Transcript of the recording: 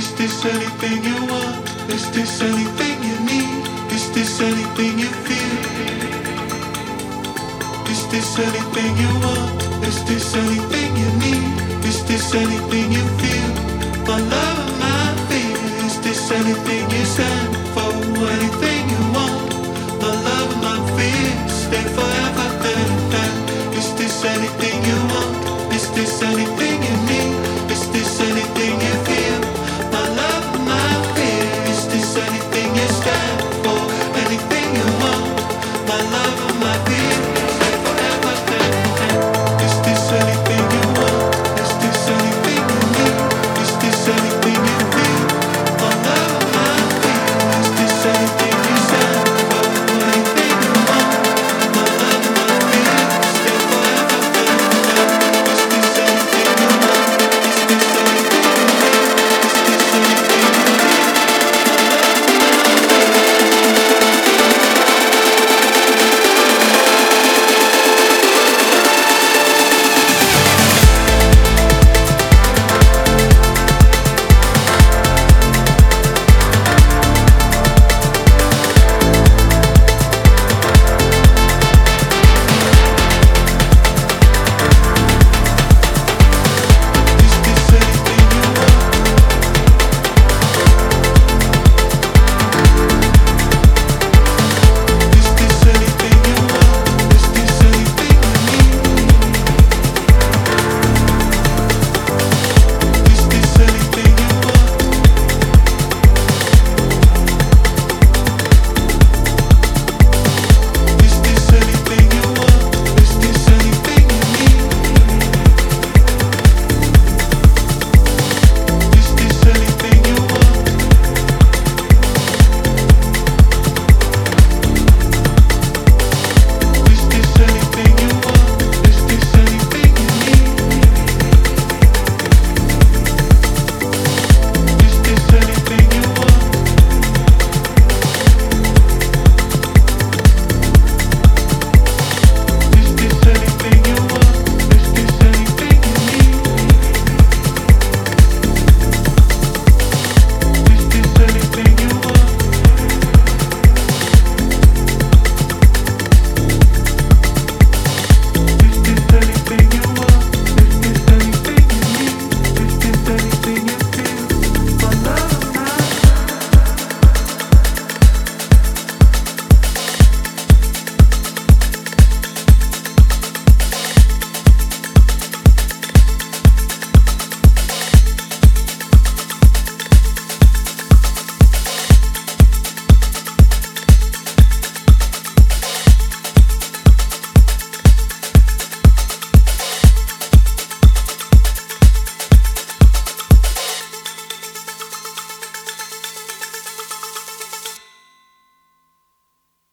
Is this anything you want? Is this anything you need? Is this anything you feel? Is this anything you want? Is this anything you need? Is this anything you feel? My love, my fear. Is this anything you stand for? Anything you want? My love, my fear. Stay forever is this anything you want?